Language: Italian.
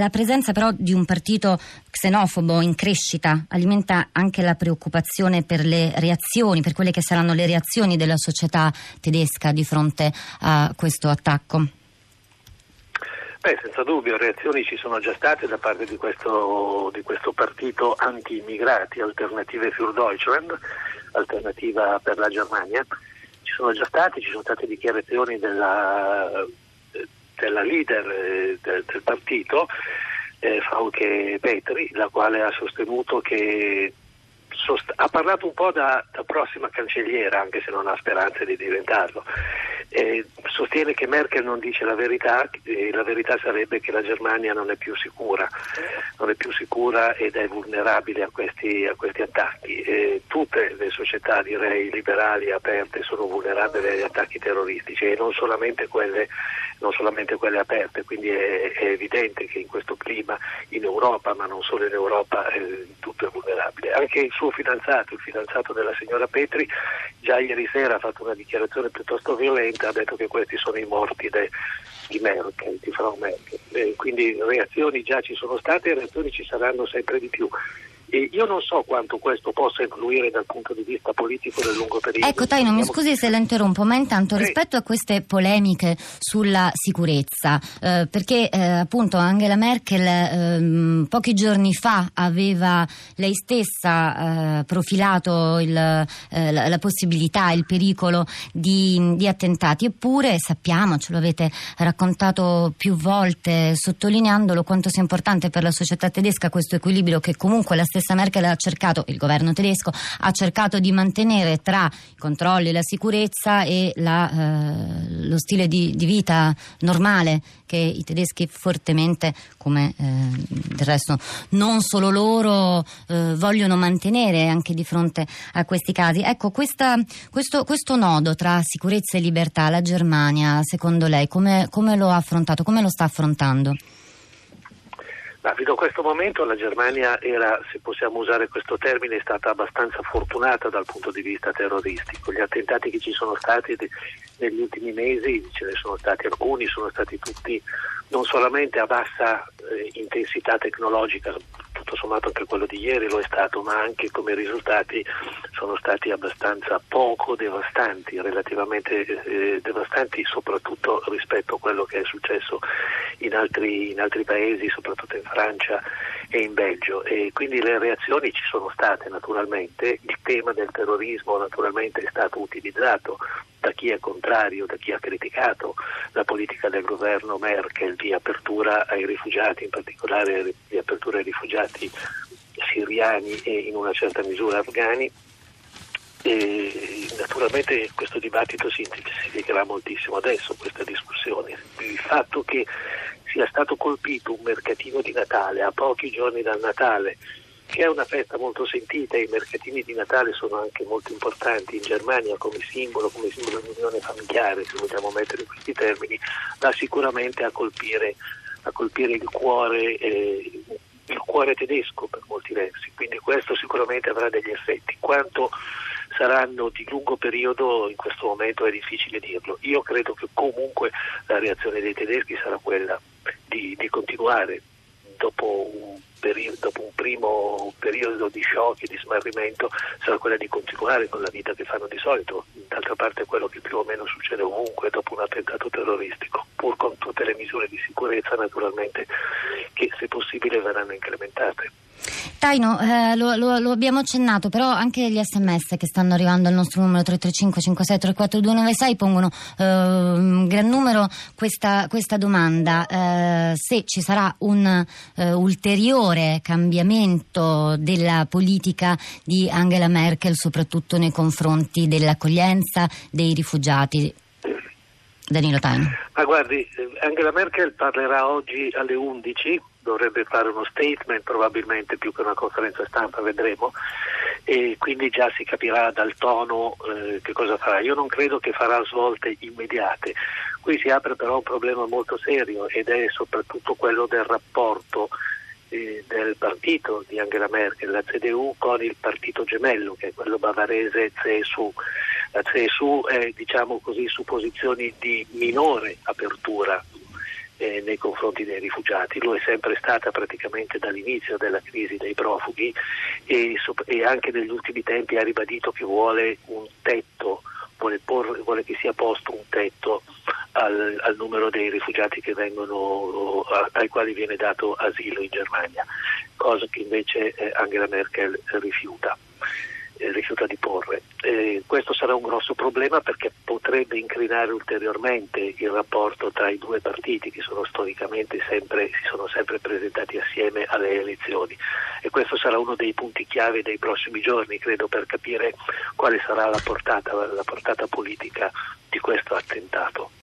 La presenza però di un partito xenofobo in crescita alimenta anche la preoccupazione per le reazioni, per quelle che saranno le reazioni della società tedesca di fronte a questo attacco. Beh, senza dubbio, reazioni ci sono già state da parte di questo, di questo partito anti-immigrati, Alternative für Deutschland, alternativa per la Germania. Ci sono già state, ci sono state dichiarazioni della della leader eh, del, del partito, eh, Frauke Petri, la quale ha sostenuto che sost- ha parlato un po' da, da, prossima cancelliera, anche se non ha speranze di diventarlo. Eh, sostiene che Merkel non dice la verità e la verità sarebbe che la Germania non è più sicura, non è più sicura ed è vulnerabile a questi, a questi attacchi. Eh, tutte le società, direi, liberali aperte sono vulnerabili agli attacchi terroristici e non solamente quelle non solamente quelle aperte, quindi è, è, evidente che in questo clima in Europa, ma non solo in Europa, eh, tutto è vulnerabile. Anche il suo fidanzato, il fidanzato della signora Petri, già ieri sera ha fatto una dichiarazione piuttosto violenta, ha detto che questi sono i morti de, di Merkel, di Frau Merkel. Eh, quindi reazioni già ci sono state e reazioni ci saranno sempre di più. E io non so quanto questo possa influire dal punto di vista politico nel lungo periodo. Ecco, Taino, mi scusi se la interrompo, ma intanto sì. rispetto a queste polemiche sulla sicurezza, eh, perché eh, appunto Angela Merkel eh, pochi giorni fa aveva lei stessa eh, profilato il, eh, la, la, possibilità, il pericolo di, di attentati, eppure sappiamo, ce lo avete raccontato più volte, sottolineandolo quanto sia importante per la società tedesca questo equilibrio che comunque la stessa stessa Merkel ha cercato, il governo tedesco ha cercato di mantenere tra i controlli, la sicurezza e la, eh, lo stile di, di, vita normale che i tedeschi fortemente, come eh, del resto non solo loro, eh, vogliono mantenere anche di fronte a questi casi. Ecco, questa, questo, questo, nodo tra sicurezza e libertà, la Germania, secondo lei, come, come lo ha affrontato, come lo sta affrontando? Ma fino a questo momento la Germania era, se possiamo usare questo termine, è stata abbastanza fortunata dal punto di vista terroristico. Gli attentati che ci sono stati negli ultimi mesi, ce ne sono stati alcuni, sono stati tutti non solamente a bassa eh, intensità tecnologica, tutto sommato anche quello di ieri lo è stato, ma anche come risultati sono stati abbastanza poco devastanti, relativamente eh, devastanti soprattutto rispetto a quello che è successo in altri, in altri paesi, soprattutto in Francia e in Belgio. E quindi le reazioni ci sono state naturalmente, il tema del terrorismo naturalmente è stato utilizzato da chi è contrario, da chi ha criticato la politica del governo Merkel di apertura ai rifugiati, in particolare di apertura ai rifugiati siriani e in una certa misura afghani. E naturalmente questo dibattito si intensificherà moltissimo adesso, questa discussione. Il fatto che sia stato colpito un mercatino di Natale a pochi giorni dal Natale che è una festa molto sentita i mercatini di Natale sono anche molto importanti in Germania come simbolo, come simbolo di unione familiare, se vogliamo mettere in questi termini, va sicuramente a colpire, a colpire il, cuore, eh, il cuore tedesco per molti versi, quindi questo sicuramente avrà degli effetti. Quanto saranno di lungo periodo in questo momento è difficile dirlo. Io credo che comunque la reazione dei tedeschi sarà quella di, di continuare dopo un periodo, dopo un primo periodo di shock e di smarrimento sarà quella di continuare con la vita che fanno di solito, d'altra parte è quello che più o meno succede ovunque dopo un attentato terroristico, pur con tutte le misure di sicurezza naturalmente che se possibile verranno incrementate. Taino, eh, lo, lo, lo, abbiamo accennato, però anche gli sms che stanno arrivando al nostro numero 335 56 34 296 pongono eh, gran numero questa, questa domanda. Eh, se ci sarà un eh, ulteriore cambiamento della politica di Angela Merkel, soprattutto nei confronti dell'accoglienza dei rifugiati. Danilo Taino. Ma guardi, Angela Merkel parlerà oggi alle 11 dovrebbe fare uno statement probabilmente più che una conferenza stampa, vedremo, e quindi già si capirà dal tono eh, che cosa farà. Io non credo che farà svolte immediate. Qui si apre però un problema molto serio ed è soprattutto quello del rapporto eh, del partito di Angela Merkel, la CDU, con il partito gemello che è quello bavarese CSU. La CSU è diciamo così su posizioni di minore apertura eh, nei confronti dei rifugiati. Lo è sempre stata praticamente dall'inizio della crisi dei profughi e, e anche negli ultimi tempi ha ribadito che vuole un tetto, vuole, porre, vuole che sia posto un tetto al, al, numero dei rifugiati vengono, ai quali viene dato asilo in Germania, cosa che invece eh, Angela Merkel rifiuta. Eh, rifiuta di porre. Eh, questo sarà un grosso problema perché potrebbe incrinare ulteriormente il rapporto tra i due partiti che sono storicamente sempre, si sono sempre presentati assieme alle elezioni e questo sarà uno dei punti chiave dei prossimi giorni, credo, per capire quale sarà la portata, la portata politica di questo attentato.